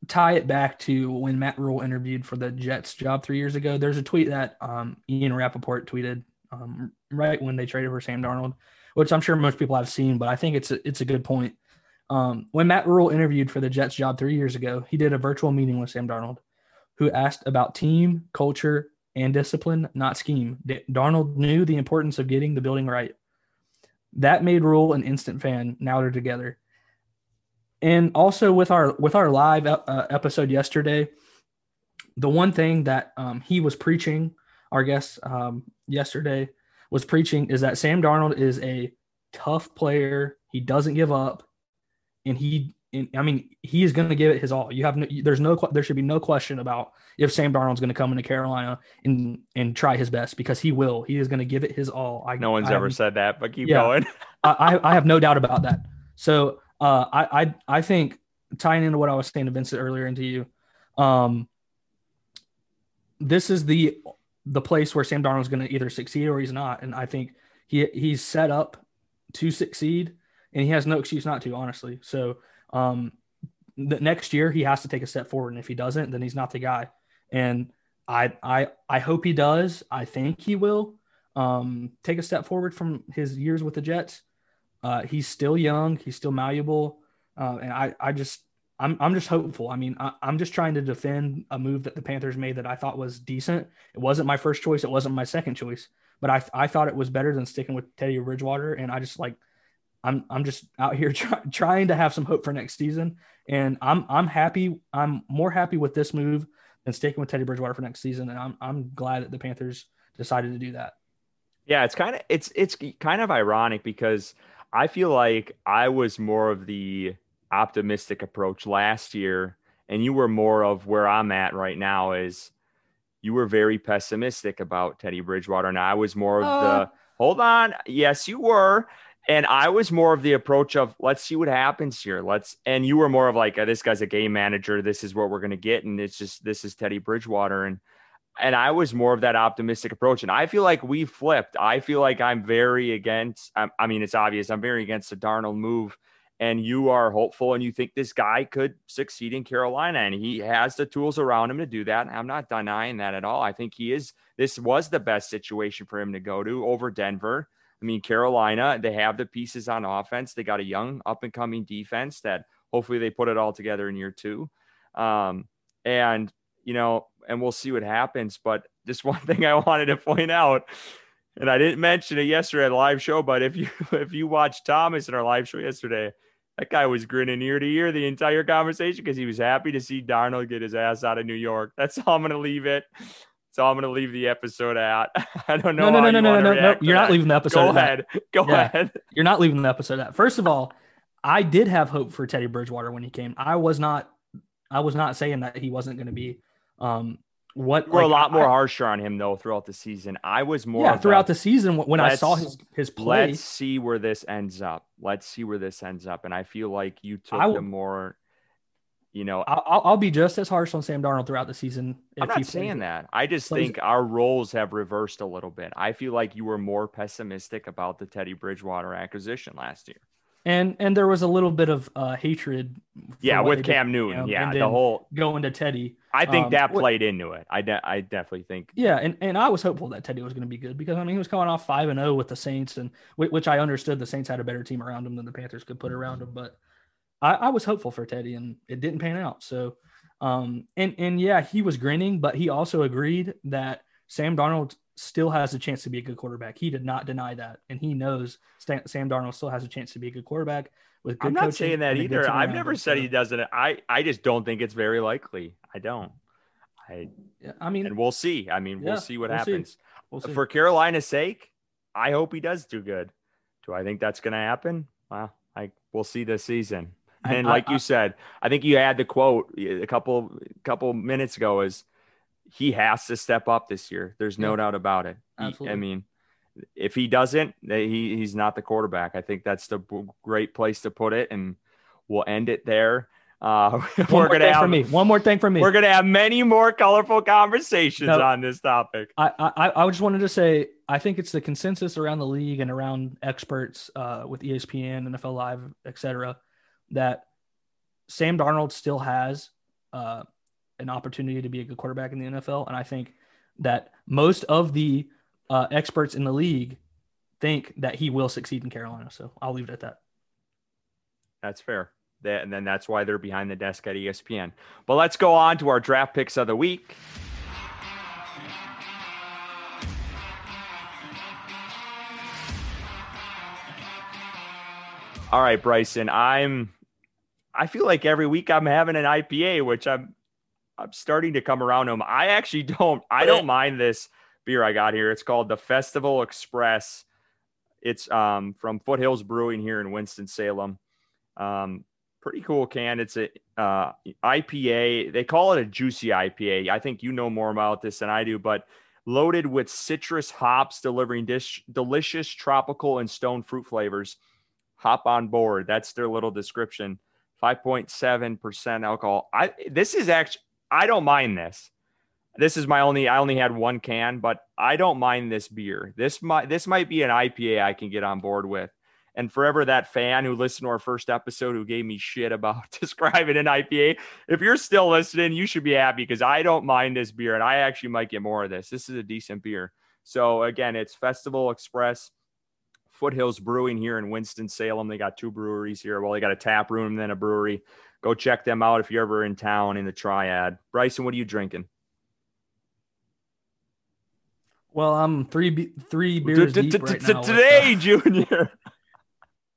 tie it back to when Matt Rhule interviewed for the Jets job three years ago. There's a tweet that um, Ian Rapoport tweeted um, right when they traded for Sam Darnold, which I'm sure most people have seen, but I think it's a, it's a good point. Um, when Matt Rhule interviewed for the Jets job three years ago, he did a virtual meeting with Sam Darnold, who asked about team, culture, and discipline, not scheme. D- Darnold knew the importance of getting the building right. That made Rhule an instant fan. Now they're together. And also with our with our live uh, episode yesterday, the one thing that um, he was preaching, our guest um, yesterday was preaching, is that Sam Darnold is a tough player. He doesn't give up and he, and, I mean, he is going to give it his all. You have no, there's no, there should be no question about if Sam Darnold's going to come into Carolina and and try his best because he will. He is going to give it his all. I, no one's I ever said that, but keep yeah, going. I, I have no doubt about that. So uh, I, I I think tying into what I was saying to Vincent earlier and to you, um, this is the the place where Sam Darnold's going to either succeed or he's not, and I think he he's set up to succeed and he has no excuse not to, honestly. So um, the next year he has to take a step forward, and if he doesn't, then he's not the guy. And I I I hope he does. I think he will um, take a step forward from his years with the Jets. Uh, he's still young. He's still malleable, uh, and I I just I'm I'm just hopeful. I mean, I, am just trying to defend a move that the Panthers made that I thought was decent. It wasn't my first choice. It wasn't my second choice, but I I thought it was better than sticking with Teddy Bridgewater. And I just like I'm I'm just out here try, trying to have some hope for next season, and I'm I'm happy. I'm more happy with this move than sticking with Teddy Bridgewater for next season, and I'm I'm glad that the Panthers decided to do that. Yeah, it's kind of it's it's kind of ironic because I feel like I was more of the optimistic approach last year, and you were more of where I'm at right now. Is you were very pessimistic about Teddy Bridgewater, and I was more of uh, the hold on. Yes, you were. And I was more of the approach of let's see what happens here. Let's and you were more of like uh, this guy's a game manager. This is what we're gonna get, and it's just this is Teddy Bridgewater, and and I was more of that optimistic approach. And I feel like we flipped. I feel like I'm very against. I mean, it's obvious. I'm very against the Darnold move, and you are hopeful, and you think this guy could succeed in Carolina, and he has the tools around him to do that. I'm not denying that at all. I think he is. This was the best situation for him to go to over Denver. I mean, Carolina, they have the pieces on offense. They got a young up and coming defense that hopefully they put it all together in year two. Um, and, you know, and we'll see what happens. But this one thing I wanted to point out, and I didn't mention it yesterday at the live show, but if you if you watched Thomas in our live show yesterday, that guy was grinning ear to ear the entire conversation because he was happy to see Darnold get his ass out of New York. That's how I'm going to leave it. So I'm going to leave the episode out. I don't know. No, no, no, no, no, no, no. You're not leaving the episode. Go ahead. Go yeah. ahead. You're not leaving the episode out. First of all, I did have hope for Teddy Bridgewater when he came. I was not. I was not saying that he wasn't going to be. Um, what we're like, a lot more I, harsher on him though throughout the season. I was more. Yeah, throughout the season when I saw his his play. Let's see where this ends up. Let's see where this ends up. And I feel like you took I, the more you know, I'll, I'll be just as harsh on Sam Darnold throughout the season. I'm not saying that. I just think our roles have reversed a little bit. I feel like you were more pessimistic about the Teddy Bridgewater acquisition last year. And and there was a little bit of uh, hatred. Yeah, with they did Cam to Newton. Yeah, the whole. going to Teddy. I think um, that what- played into it. I de- I definitely think. Yeah, and, and I was hopeful that Teddy was going to be good because I mean he was coming off five and zero with the Saints, and which I understood the Saints had a better team around him than the Panthers could put around him. But I, I was hopeful for Teddy, and it didn't pan out. So, um, and and yeah, he was grinning, but he also agreed that Sam Darnold still has a chance to be a good quarterback. He did not deny that, and he knows Stan, Sam Darnold still has a chance to be a good quarterback with good I'm not saying that and a good either. I've never said So, he doesn't. I I just don't think it's very likely. I don't. I yeah, I mean, and we'll see. I mean, Yeah, we'll see what we'll see. happens. we'll see. For Carolina's sake, I hope he does do good. Do I think that's going to happen? Well, I we'll see this season. And I- like I- you said, I think you had the quote a couple couple minutes ago is he has to step up this year. There's no Yeah. doubt about it. He- I mean, if he doesn't, he he's not the quarterback. I think that's the great place to put it, and we'll end it there. Uh, One we're gonna have for me. One more thing for me. we're gonna have many more colorful conversations No. on this topic. I, I I just wanted to say I think it's the consensus around the league and around experts uh, with ESPN, NFL Live, etc., that Sam Darnold still has uh, an opportunity to be a good quarterback in the NFL, and I think that most of the uh, experts in the league think that he will succeed in Carolina. So I'll leave it at that. That's fair. That, and then that's why they're behind the desk at ESPN. But let's go on to our draft picks of the week. All right, Bryson. I'm I feel like every week I'm having an IPA, which I'm I'm starting to come around to 'em. I actually don't I don't mind this beer I got here. It's called the Festival Express. It's um, from Foothills Brewing here in Winston Salem. Um, pretty cool can. It's a uh, IPA. They call it a juicy IPA. I think you know more about this than I do, but loaded with citrus hops, delivering dish, delicious tropical and stone fruit flavors. Hop on board. That's their little description. 5.7% alcohol. I this is actually I don't mind this. This is my only I only had one can, but I don't mind this beer. This might this might be an IPA I can get on board with. And forever that fan who listened to our first episode who gave me shit about describing an IPA, if you're still listening, you should be happy because I don't mind this beer and I actually might get more of this. This is a decent beer. So again, it's Festival Express, Foothills Brewing here in Winston Salem. They got two breweries here. Well, they got a tap room and then a brewery. Go check them out if you're ever in town in the Triad. Bryson, what are you drinking? Well, I'm three three beers deep right now. Today, Junior.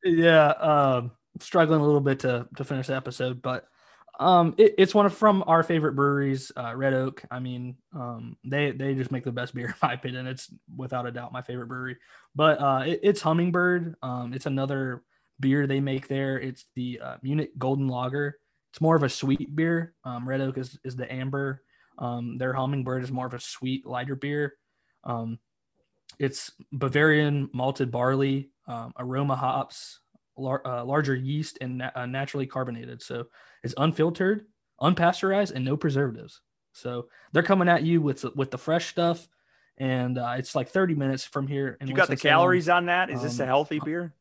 yeah struggling a little bit to to finish the episode but um it, it's one of from our favorite breweries uh red oak. I mean um they they just make the best beer in my opinion. It's without a doubt my favorite brewery. But uh it, it's hummingbird. Um it's another beer they make there. It's the uh, munich golden lager. It's more of a sweet beer. Um red oak is is the amber. Um their hummingbird is more of a sweet lighter beer. Um it's Bavarian malted barley, um, aroma hops, lar- uh, larger yeast, and na- uh, naturally carbonated. So it's unfiltered, unpasteurized, and no preservatives. So they're coming at you with the- with the fresh stuff, and uh, it's like 30 minutes from here. You got the calories on that? Is this a Um, healthy beer?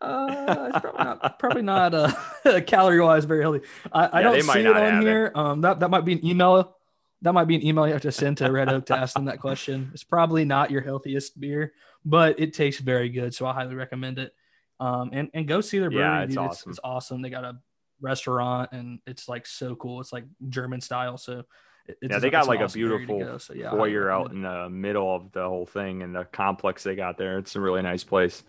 Uh, it's probably not probably not uh, calorie wise very healthy. I, I Yeah, don't see it on have it. here. Um, that that might be an email. That might be an email you have to send to Red Oak to ask them that question. It's probably not your healthiest beer, but it tastes very good, so I highly recommend it. Um, and and go see their brewery. Yeah, it's dude. awesome. It's, awesome. They got a restaurant, and it's like so cool. It's like German style. So it's, Yeah, they got like a awesome to beautiful go. So yeah, foyer out in the middle of the whole thing and the complex they got there. It's a really nice place.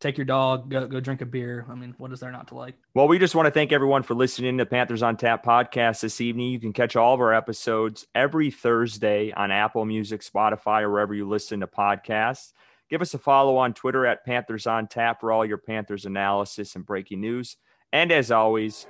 take your dog, go go drink a beer. I mean, what is there not to like? Well, we just want to thank everyone for listening to Panthers on Tap podcast this evening. You can catch all of our episodes every Thursday on Apple Music, Spotify, or wherever you listen to podcasts. Give us a follow on Twitter at Panthers on Tap for all your Panthers analysis and breaking news. And as always,